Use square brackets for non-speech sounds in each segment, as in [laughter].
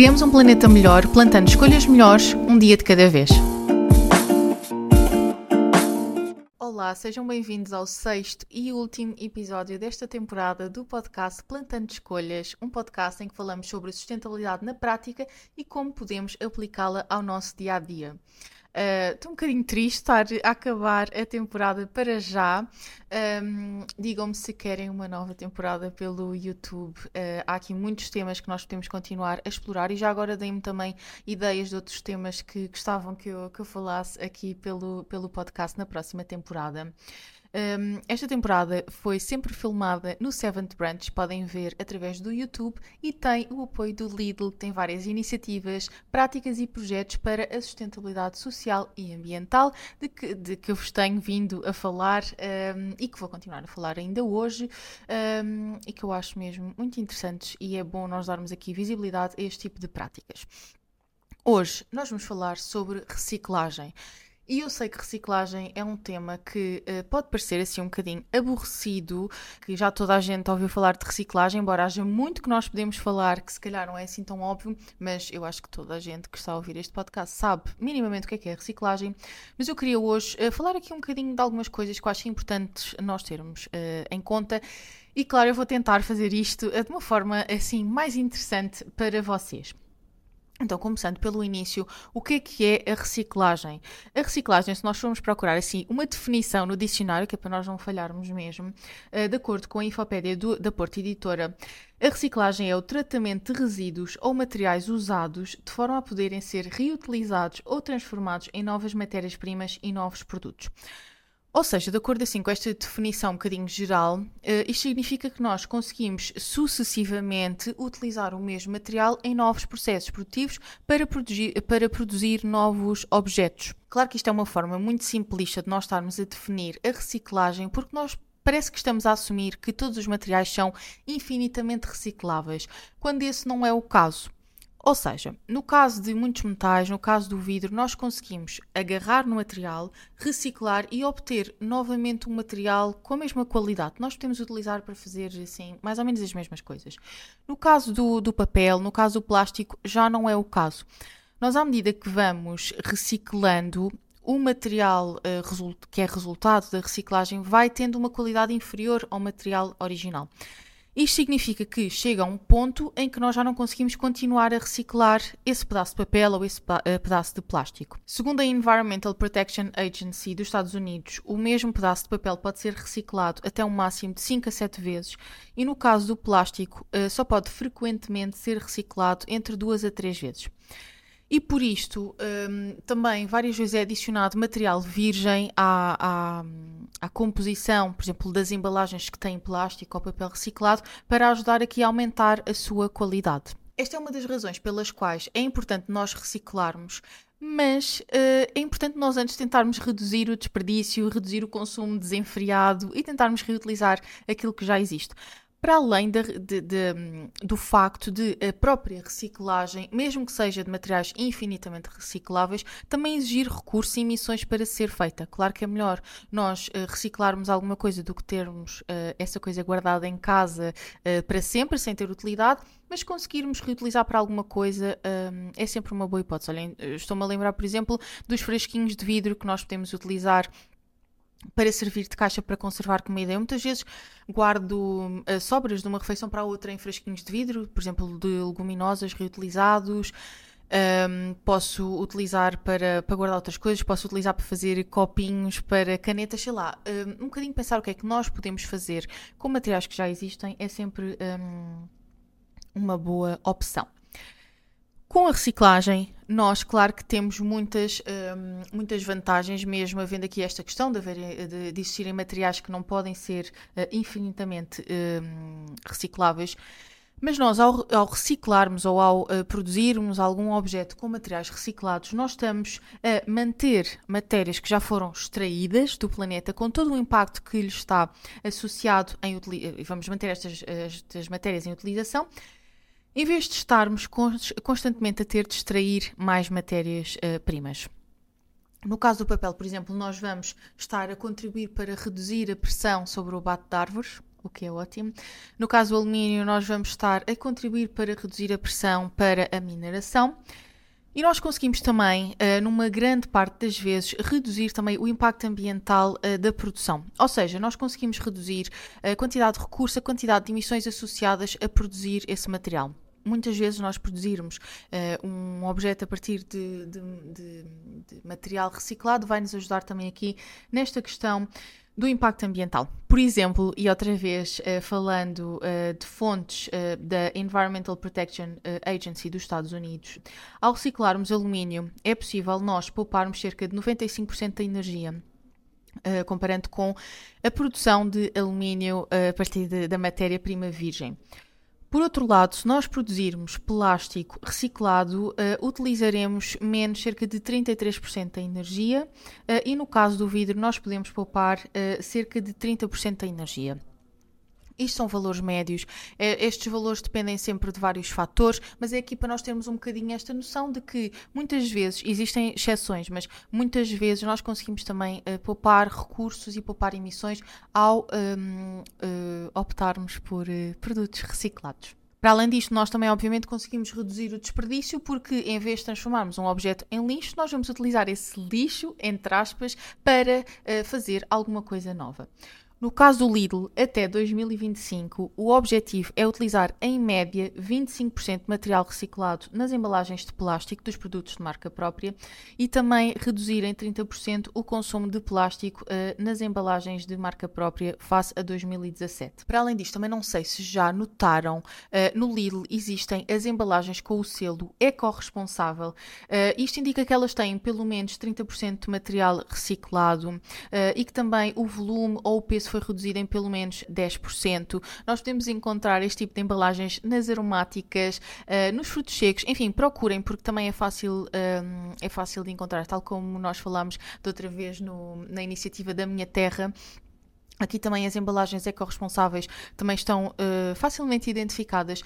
Criamos um planeta melhor plantando escolhas melhores um dia de cada vez. Olá, sejam bem-vindos ao sexto e último episódio desta temporada do podcast Plantando Escolhas, um podcast em que falamos sobre sustentabilidade na prática e como podemos aplicá-la ao nosso dia a dia. Estou uh, um bocadinho triste estar a acabar a temporada para já. Um, Digam-me se querem uma nova temporada pelo YouTube. Uh, há aqui muitos temas que nós podemos continuar a explorar e já agora deem-me também ideias de outros temas que gostavam que eu, que eu falasse aqui pelo, pelo podcast na próxima temporada. Um, esta temporada foi sempre filmada no Seventh Branch, podem ver através do YouTube, e tem o apoio do Lidl, que tem várias iniciativas, práticas e projetos para a sustentabilidade social e ambiental, de que, de que eu vos tenho vindo a falar um, e que vou continuar a falar ainda hoje, um, e que eu acho mesmo muito interessantes e é bom nós darmos aqui visibilidade a este tipo de práticas. Hoje nós vamos falar sobre reciclagem. E eu sei que reciclagem é um tema que uh, pode parecer assim um bocadinho aborrecido, que já toda a gente ouviu falar de reciclagem, embora haja muito que nós podemos falar que se calhar não é assim tão óbvio, mas eu acho que toda a gente que está a ouvir este podcast sabe minimamente o que é que é reciclagem. Mas eu queria hoje uh, falar aqui um bocadinho de algumas coisas que eu acho importantes nós termos uh, em conta. E claro, eu vou tentar fazer isto de uma forma assim mais interessante para vocês. Então, começando pelo início, o que é que é a reciclagem? A reciclagem, se nós formos procurar assim uma definição no dicionário, que é para nós não falharmos mesmo, uh, de acordo com a Infopédia do, da Porta Editora, a reciclagem é o tratamento de resíduos ou materiais usados de forma a poderem ser reutilizados ou transformados em novas matérias-primas e novos produtos. Ou seja, de acordo assim com esta definição um bocadinho geral, uh, isto significa que nós conseguimos sucessivamente utilizar o mesmo material em novos processos produtivos para produzir, para produzir novos objetos. Claro que isto é uma forma muito simplista de nós estarmos a definir a reciclagem, porque nós parece que estamos a assumir que todos os materiais são infinitamente recicláveis, quando esse não é o caso. Ou seja, no caso de muitos metais, no caso do vidro, nós conseguimos agarrar no material, reciclar e obter novamente um material com a mesma qualidade. Nós podemos utilizar para fazer assim, mais ou menos as mesmas coisas. No caso do, do papel, no caso do plástico, já não é o caso. Nós, à medida que vamos reciclando, o material uh, que é resultado da reciclagem vai tendo uma qualidade inferior ao material original. Isto significa que chega a um ponto em que nós já não conseguimos continuar a reciclar esse pedaço de papel ou esse eh, pedaço de plástico. Segundo a Environmental Protection Agency dos Estados Unidos, o mesmo pedaço de papel pode ser reciclado até um máximo de 5 a 7 vezes e no caso do plástico eh, só pode frequentemente ser reciclado entre 2 a 3 vezes. E por isto, um, também várias vezes é adicionado material virgem à, à, à, composição, por exemplo, das embalagens que têm plástico ou papel reciclado, para ajudar aqui a aumentar a sua qualidade. Esta é uma das razões pelas quais é importante nós reciclarmos, mas uh, é importante nós antes tentarmos reduzir o desperdício, reduzir o consumo desenfreado e tentarmos reutilizar aquilo que já existe para além de, de, de, do facto de a própria reciclagem, mesmo que seja de materiais infinitamente recicláveis, também exigir recursos e emissões para ser feita. Claro que é melhor nós uh, reciclarmos alguma coisa do que termos uh, essa coisa guardada em casa uh, para sempre, sem ter utilidade, mas conseguirmos reutilizar para alguma coisa é sempre uma boa hipótese. Olhem, estou-me a lembrar, por exemplo, dos fresquinhos de vidro que nós podemos utilizar para servir de caixa para conservar comida. Eu muitas vezes guardo uh, sobras de uma refeição para outra em frasquinhos de vidro, por exemplo, de leguminosas reutilizados. Um, posso utilizar para, para guardar outras coisas, posso utilizar para fazer copinhos, para canetas, sei lá. Um, um bocadinho pensar o que é que nós podemos fazer com materiais que já existem é sempre um, uma boa opção. Com a reciclagem, nós, claro que temos muitas, um, muitas vantagens, mesmo havendo aqui esta questão de, haver, de, de existirem materiais que não podem ser uh, infinitamente um, recicláveis. Mas nós, ao, ao reciclarmos ou ao uh, produzirmos algum objeto com materiais reciclados, nós estamos a manter matérias que já foram extraídas do planeta, com todo o impacto que lhe está associado em vamos manter estas, estas matérias em utilização, em vez de estarmos constantemente a ter de extrair mais matérias-primas. Uh, no caso do papel, por exemplo, nós vamos estar a contribuir para reduzir a pressão sobre o bate de árvores, o que é ótimo. No caso do alumínio, nós vamos estar a contribuir para reduzir a pressão para a mineração. E nós conseguimos também, uh, numa grande parte das vezes, reduzir também o impacto ambiental uh, da produção. Ou seja, nós conseguimos reduzir a quantidade de recursos, a quantidade de emissões associadas a produzir esse material. Muitas vezes nós produzirmos uh, um objeto a partir de, de, de, de material reciclado vai nos ajudar também aqui nesta questão do impacto ambiental. Por exemplo, e outra vez uh, falando uh, de fontes uh, da Environmental Protection Agency dos Estados Unidos, ao reciclarmos alumínio é possível nós pouparmos cerca de 95% da energia. comparando com a produção de alumínio a partir de, da matéria-prima virgem. Por outro lado, se nós produzirmos plástico reciclado, uh, utilizaremos menos cerca de 33% da energia uh, e no caso do vidro nós podemos poupar uh, cerca de 30% da energia. Isto são valores médios. Estes valores dependem sempre de vários fatores, mas é aqui para nós termos um bocadinho esta noção de que muitas vezes existem exceções, mas muitas vezes nós conseguimos também uh, poupar recursos e poupar emissões ao um, uh, eh, optarmos por uh, produtos reciclados. Para além disto, nós também, obviamente, conseguimos reduzir o desperdício, porque em vez de transformarmos um objeto em lixo, nós vamos utilizar esse lixo, entre aspas, para fazer alguma coisa nova. No caso do Lidl, até 2025, o objetivo é utilizar em média 25% de material reciclado nas embalagens de plástico dos produtos de marca própria e também reduzir em 30% o consumo de plástico uh, nas embalagens de marca própria face a 2017. Para além disto, também não sei se já notaram, uh, no Lidl existem as embalagens com o selo eco-responsável. Uh, isto indica que elas têm pelo menos 30% de material reciclado e que também o volume ou o peso foi reduzido em pelo menos 10%. Nós podemos encontrar este tipo de embalagens nas aromáticas, uh, nos frutos secos, enfim, procurem porque também é fácil, uh, é fácil de encontrar, tal como nós falámos de outra vez no, na iniciativa da Minha Terra. Aqui também as embalagens eco-responsáveis também estão uh, facilmente identificadas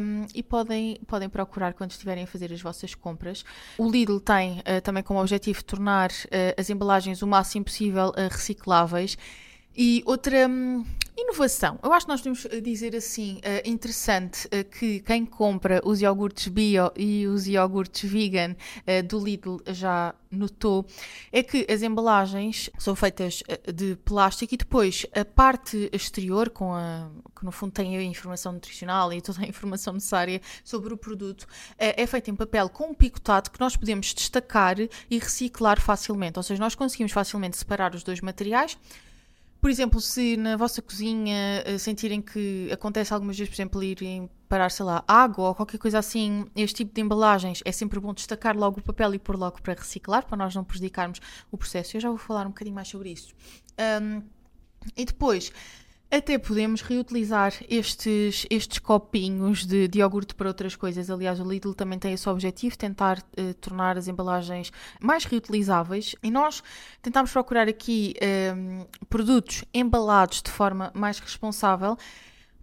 um, e podem, podem procurar quando estiverem a fazer as vossas compras. O Lidl tem uh, também como objetivo tornar uh, as embalagens o máximo possível recicláveis e outra hum, inovação, eu acho que nós podemos eh, dizer assim, uh, interessante, uh, que quem compra os iogurtes bio e os iogurtes vegan uh, do Lidl já notou, é que as embalagens são feitas de plástico e depois a parte exterior, com a, que no fundo tem a informação nutricional e toda a [laughs] informação necessária sobre o produto, é feita em papel com um picotado que nós podemos destacar e reciclar facilmente. Ou seja, nós conseguimos facilmente separar os dois materiais por exemplo, se na vossa cozinha uh, sentirem que acontece algumas vezes, por exemplo, irem parar, sei lá, água ou qualquer coisa assim, este tipo de embalagens, é sempre bom destacar logo o papel e pôr logo para reciclar, para nós não prejudicarmos o processo. Eu já vou falar um bocadinho mais sobre isso. Um, e depois, até podemos reutilizar estes, estes copinhos de, de iogurte para outras coisas. Aliás, o Lidl também tem esse objetivo, tentar uh, tornar as embalagens mais reutilizáveis. E nós tentamos procurar aqui um, produtos embalados de forma mais responsável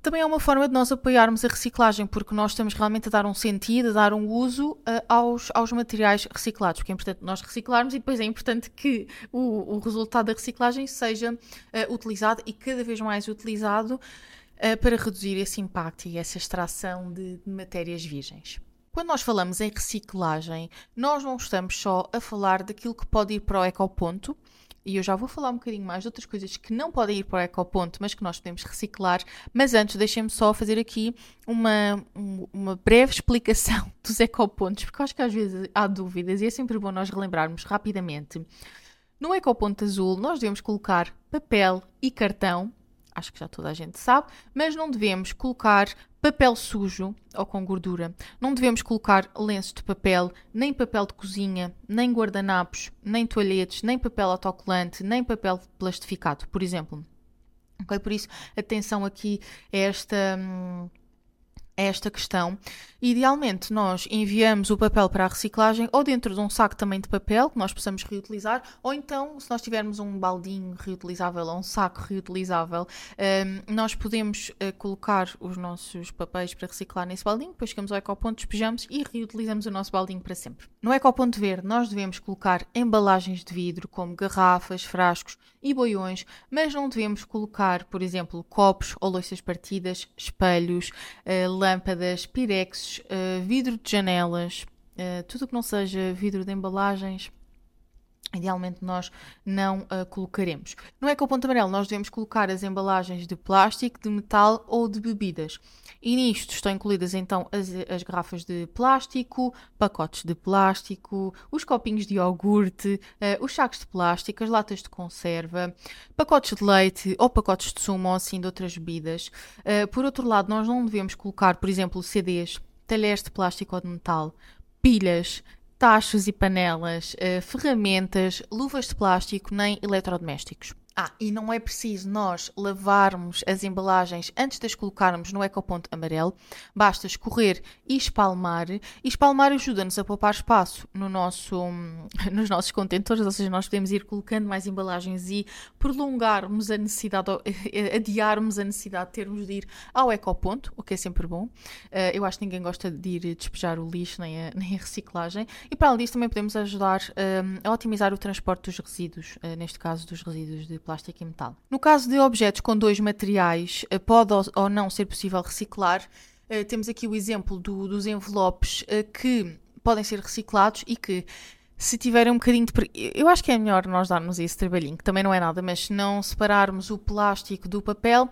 também é uma forma de nós apoiarmos a reciclagem, porque nós estamos realmente a dar um sentido, a dar um uso uh, aos, aos materiais reciclados, porque é importante nós reciclarmos e depois é importante que o, o resultado da reciclagem seja uh, utilizado e cada vez mais utilizado uh, para reduzir esse impacto e essa extração de, de matérias virgens. Quando nós falamos em reciclagem, nós não estamos só a falar daquilo que pode ir para o ecoponto, e eu já vou falar um bocadinho mais de outras coisas que não podem ir para o ecoponto, mas que nós podemos reciclar. Mas antes, deixem-me só fazer aqui uma, uma breve explicação [laughs] dos ecopontos, porque acho que às vezes há dúvidas e é sempre bom nós relembrarmos rapidamente. No ecoponto azul, nós devemos colocar papel e cartão, acho que já toda a gente sabe, mas não devemos colocar papel sujo ou com gordura. Não devemos colocar lenços de papel, nem papel de cozinha, nem guardanapos, nem toalhetes, nem papel autocolante, nem papel plastificado, por exemplo. Ok? Por isso, atenção aqui a esta. Hum, esta questão. Idealmente, nós enviamos o papel para a reciclagem ou dentro de um saco também de papel que nós possamos reutilizar, ou então, se nós tivermos um baldinho reutilizável ou um saco reutilizável, um, nós podemos uh, colocar os nossos papéis para reciclar nesse baldinho, depois chegamos ao ecoponto, despejamos e reutilizamos o nosso baldinho para sempre. No ecoponto verde, nós devemos colocar embalagens de vidro, como garrafas, frascos e boiões, mas não devemos colocar, por exemplo, copos ou louças partidas, espelhos, uh, lâmpadas, pirexes, uh, vidro de janelas, uh, tudo que não seja vidro de embalagens, idealmente nós não uh, colocaremos. No Ecoponto Amarelo nós devemos colocar as embalagens de plástico, de metal ou de bebidas. E nisto estão incluídas então as, as garrafas de plástico, pacotes de plástico, os copinhos de iogurte, uh, os sacos de plástico, as latas de conserva, pacotes de leite ou pacotes de sumo ou assim de outras bebidas. Uh, por outro lado, nós não devemos colocar, por exemplo, CDs, talheres de plástico ou de metal, pilhas, tachos e panelas, uh, ferramentas, luvas de plástico nem eletrodomésticos. Ah, e não é preciso nós lavarmos as embalagens antes de as colocarmos no ecoponto amarelo, basta escorrer e espalmar. E espalmar ajuda-nos a poupar espaço no nosso, [laughs] nos nossos contentores, ou seja, nós podemos ir colocando mais embalagens e prolongarmos a necessidade, [laughs] adiarmos a necessidade de termos de ir ao ecoponto, o que é sempre bom. Uh, eu acho que ninguém gosta de ir despejar o lixo nem a, [laughs] nem a reciclagem. E para além disso, também podemos ajudar uh, a otimizar o transporte dos resíduos, uh, neste caso dos resíduos de plástico e metal. No caso de objetos com dois materiais, eh, pode ou não ser possível reciclar. Eh, temos aqui o exemplo do, dos envelopes eh, que podem ser reciclados e que se tiverem um bocadinho de. Eu acho que é melhor nós darmos esse trabalhinho, que também não é nada, mas se não separarmos o plástico do papel,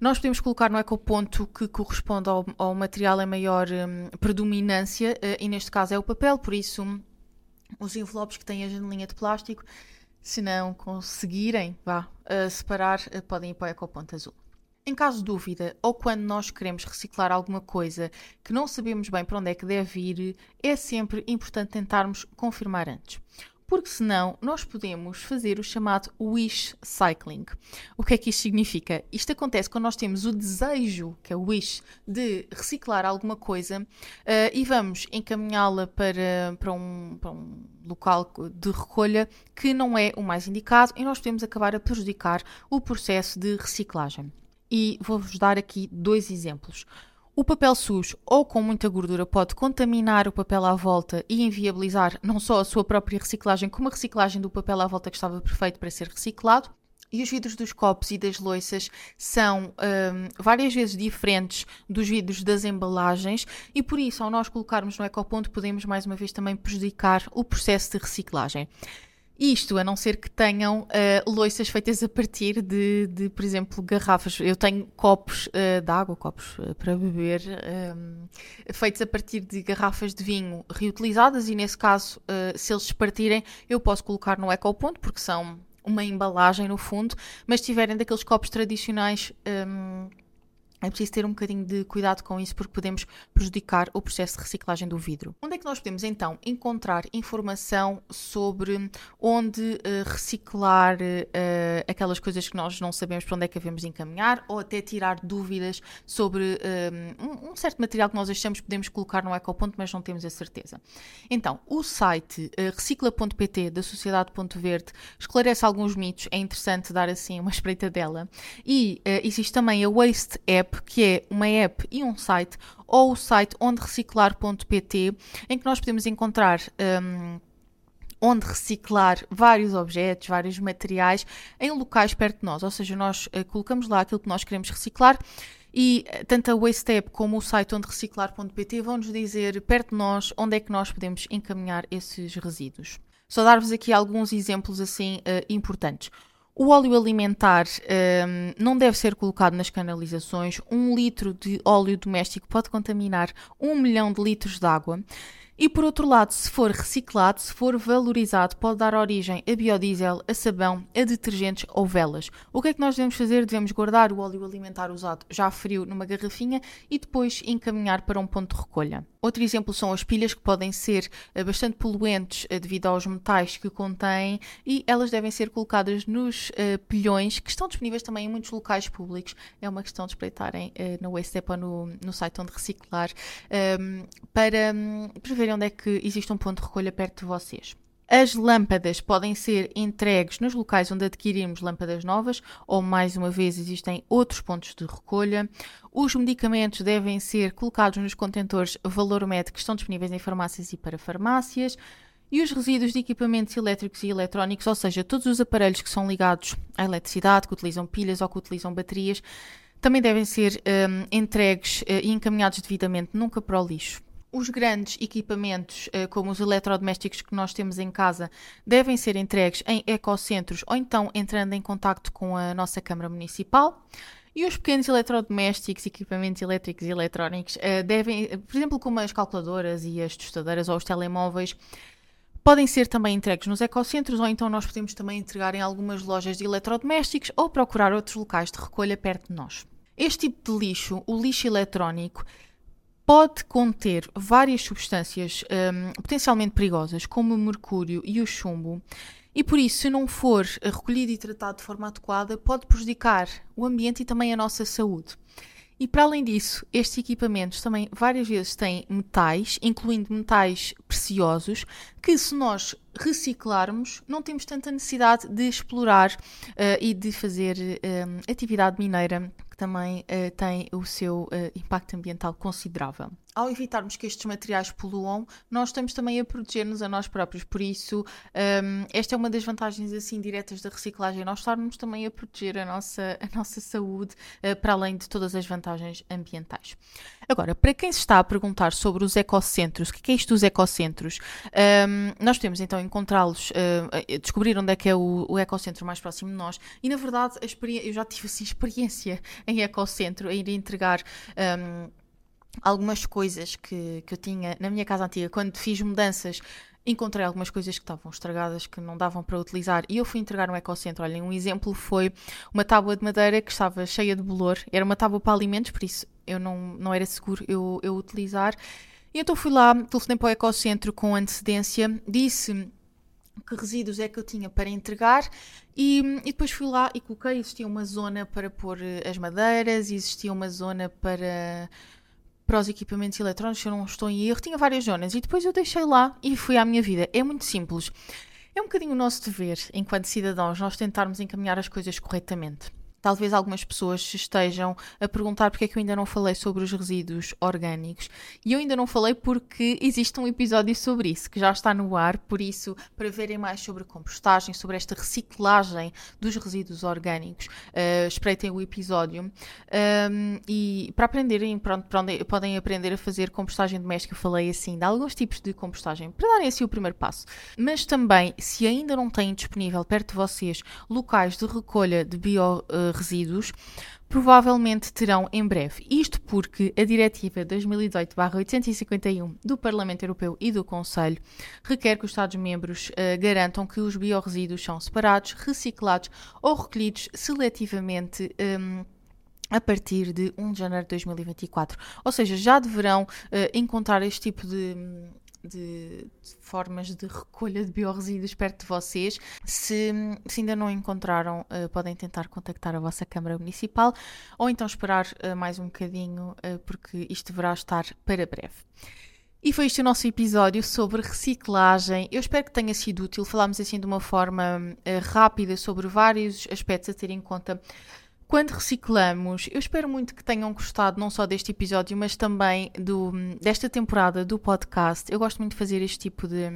nós podemos colocar no ecoponto que corresponde ao, ao material em maior um, predominância, e neste caso é o papel, por isso os envelopes que têm a janelinha de plástico se não conseguirem vá, uh, separar, uh, podem ir para o ecoponto azul. Em caso de dúvida, ou quando nós queremos reciclar alguma coisa que não sabemos bem para onde é que deve ir, é sempre importante tentarmos confirmar antes porque senão nós podemos fazer o chamado wish cycling. O que é que isto significa? Isto acontece quando nós temos o desejo, que é o wish, de reciclar alguma coisa uh, e vamos encaminhá-la para, para, um, para um local de recolha que não é o mais indicado e nós podemos acabar a prejudicar o processo de reciclagem. E vou-vos dar aqui dois exemplos. O papel sujo ou com muita gordura pode contaminar o papel à volta e inviabilizar não só a sua própria reciclagem, como a reciclagem do papel à volta que estava perfeito para ser reciclado. E os vidros dos copos e das loiças são um, várias vezes diferentes dos vidros das embalagens e por isso, ao nós colocarmos no ecoponto, podemos mais uma vez também prejudicar o processo de reciclagem. Isto, a não ser que tenham uh, loiças feitas a partir de, de, por exemplo, garrafas. Eu tenho copos uh, de água, copos uh, para beber, um, feitos a partir de garrafas de vinho reutilizadas e, nesse caso, se eles partirem, eu posso colocar no ecoponto, porque são uma embalagem no fundo, mas se tiverem daqueles copos tradicionais. Um, é preciso ter um bocadinho de cuidado com isso porque podemos prejudicar o processo de reciclagem do vidro. Onde é que nós podemos então encontrar informação sobre onde uh, reciclar uh, aquelas coisas que nós não sabemos para onde é que devemos encaminhar ou até tirar dúvidas sobre eh, um, um, certo material que nós achamos que podemos colocar no ecoponto, mas não temos a certeza. Então, o site uh, recicla.pt da Sociedade Ponto Verde esclarece alguns mitos, é interessante dar assim uma [laughs] espreita dela. E existe também a Waste App que é uma app e um site, ou o site ondereciclar.pt, em que nós podemos encontrar. Um, onde reciclar vários objetos, vários materiais em locais perto de nós. Ou seja, nós uh, colocamos lá aquilo que nós queremos reciclar e uh, tanto a WasteApp como o site onde reciclar.pt vão nos dizer perto de nós onde é que nós podemos encaminhar esses resíduos. Só dar-vos aqui alguns exemplos assim uh, importantes. O óleo alimentar um, não deve ser colocado nas canalizações. Um litro de óleo doméstico pode contaminar um milhão de litros de água. E por outro lado, se for reciclado, se for valorizado, pode dar origem a biodiesel, a sabão, a detergentes ou velas. O que é que nós devemos fazer? Devemos guardar o óleo alimentar usado já frio numa garrafinha e depois encaminhar para um ponto de recolha. Outro exemplo são as pilhas que podem ser eh, bastante poluentes eh, devido aos metais que contêm e elas devem ser colocadas nos uh, pilhões que estão disponíveis também em muitos locais públicos. É uma questão de espreitarem na Westep ou no, no site onde reciclar ehm, para, um, para ver onde é que existe um ponto de recolha perto de vocês. As lâmpadas podem ser entregues nos locais onde adquirimos lâmpadas novas, ou mais uma vez existem outros pontos de recolha. Os medicamentos devem ser colocados nos contentores valor médio que estão disponíveis em farmácias e para farmácias. E os resíduos de equipamentos elétricos e eletrónicos, ou seja, todos os aparelhos que são ligados à eletricidade, que utilizam pilhas ou que utilizam baterias, também devem ser um, entregues uh, e encaminhados devidamente, nunca para o lixo. Os grandes equipamentos, eh, como os eletrodomésticos que nós temos em casa, devem ser entregues em ecocentros ou então entrando em contato com a nossa Câmara Municipal. E os pequenos eletrodomésticos, equipamentos elétricos e eletrónicos, eh, devem, por exemplo, como as calculadoras e as tostadeiras ou os telemóveis, podem ser também entregues nos ecocentros ou então nós podemos também entregar em algumas lojas de eletrodomésticos ou procurar outros locais de recolha perto de nós. Este tipo de lixo, o lixo eletrónico, pode conter várias substâncias um, potencialmente perigosas, como o mercúrio e o chumbo, e por isso, se não for recolhido e tratado de forma adequada, pode prejudicar o ambiente e também a nossa saúde. E para além disso, estes equipamentos também várias vezes têm metais, incluindo metais preciosos, que se nós reciclarmos, não temos tanta necessidade de explorar uh, e de fazer uh, atividade mineira que também uh, tem o seu uh, impacto ambiental considerável. Ao evitarmos que estes materiais poluam, nós estamos também a proteger-nos a nós próprios. Por isso, um, esta é uma das vantagens assim diretas da reciclagem, nós estarmos também a proteger a nossa, a nossa saúde, uh, para além de todas as vantagens ambientais. Agora, para quem se está a perguntar sobre os ecocentros, o que é isto dos ecocentros? Um, nós podemos então encontrá-los, uh, descobrir onde é que é o, o ecocentro mais próximo de nós e, na verdade, eu já tive assim experiência [laughs] em ecocentro, a ir entregar. Um, algumas coisas que, que eu tinha na minha casa antiga, quando fiz mudanças, encontrei algumas coisas que estavam estragadas, que não davam para utilizar, e eu fui entregar no ecocentro. Olhem, um exemplo foi uma tábua de madeira que estava cheia de bolor, era uma tábua para alimentos, por isso eu não, não era seguro eu, eu utilizar. E então fui lá, telefonei para o ecocentro com antecedência, disse que resíduos é que eu tinha para entregar e, e, depois fui lá e coloquei, existia uma zona para pôr eh, as madeiras, existia uma zona para, para os equipamentos eletrónicos, se eu não estou em erro, tinha várias zonas e depois eu deixei lá e fui à minha vida. É muito simples. É um bocadinho o nosso dever, enquanto cidadãos, nós tentarmos encaminhar as coisas corretamente. Talvez algumas pessoas estejam a perguntar porque é que eu ainda não falei sobre os resíduos orgânicos. E eu ainda não falei porque existe um episódio sobre isso, que já está no ar, por isso, para verem mais sobre compostagem, sobre esta reciclagem dos resíduos orgânicos, uh, espreitem o episódio. Um, e para aprenderem, pronto, podem aprender a fazer compostagem doméstica, eu falei assim, de alguns tipos de compostagem, para darem assim o primeiro passo. Mas também, se ainda não têm disponível perto de vocês locais de recolha de bio uh, resíduos, provavelmente terão em breve. Isto porque a Diretiva 2018-851 do Parlamento Europeu e do Conselho requer que os Estados-membros uh, garantam que os biorresíduos são separados, reciclados ou recolhidos seletivamente. Um, a partir de 1 de janeiro de 2024. Ou seja, já deverão uh, encontrar este tipo de, de, de, formas de recolha de biorresíduos perto de vocês. Se, se ainda não encontraram, uh, podem tentar contactar a vossa Câmara Municipal ou então esperar uh, mais um bocadinho, uh, porque isto deverá estar para breve. E foi este o nosso episódio sobre reciclagem. Eu espero que tenha sido útil. Falámos assim de uma forma rápida sobre vários aspectos a ter em conta quando reciclamos, eu espero muito que tenham gostado não só deste episódio, mas também do, desta temporada do podcast. Eu gosto muito de fazer este tipo de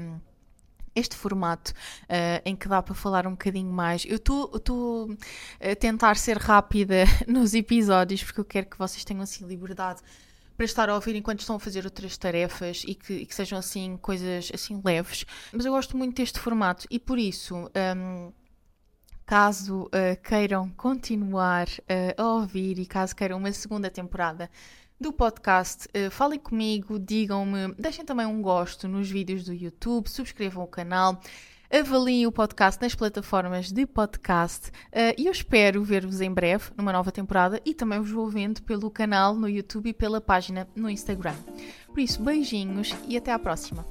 este formato uh, em que dá para falar um bocadinho mais. Eu estou a tentar ser rápida [laughs] nos episódios porque eu quero que vocês tenham assim liberdade para estar a ouvir enquanto estão a fazer outras tarefas e que, e que sejam assim coisas assim leves. Mas eu gosto muito deste formato e por isso. Um, caso uh, queiram continuar uh, a ouvir e caso queiram uma segunda temporada, do podcast. Uh, falem comigo, digam-me, deixem também um gosto nos vídeos do YouTube, subscrevam o canal. Avaliem o podcast nas plataformas de podcast e eu espero ver-vos em breve numa nova temporada e também vos vou vendo pelo canal no YouTube e pela página no Instagram. Por isso, beijinhos e até à próxima.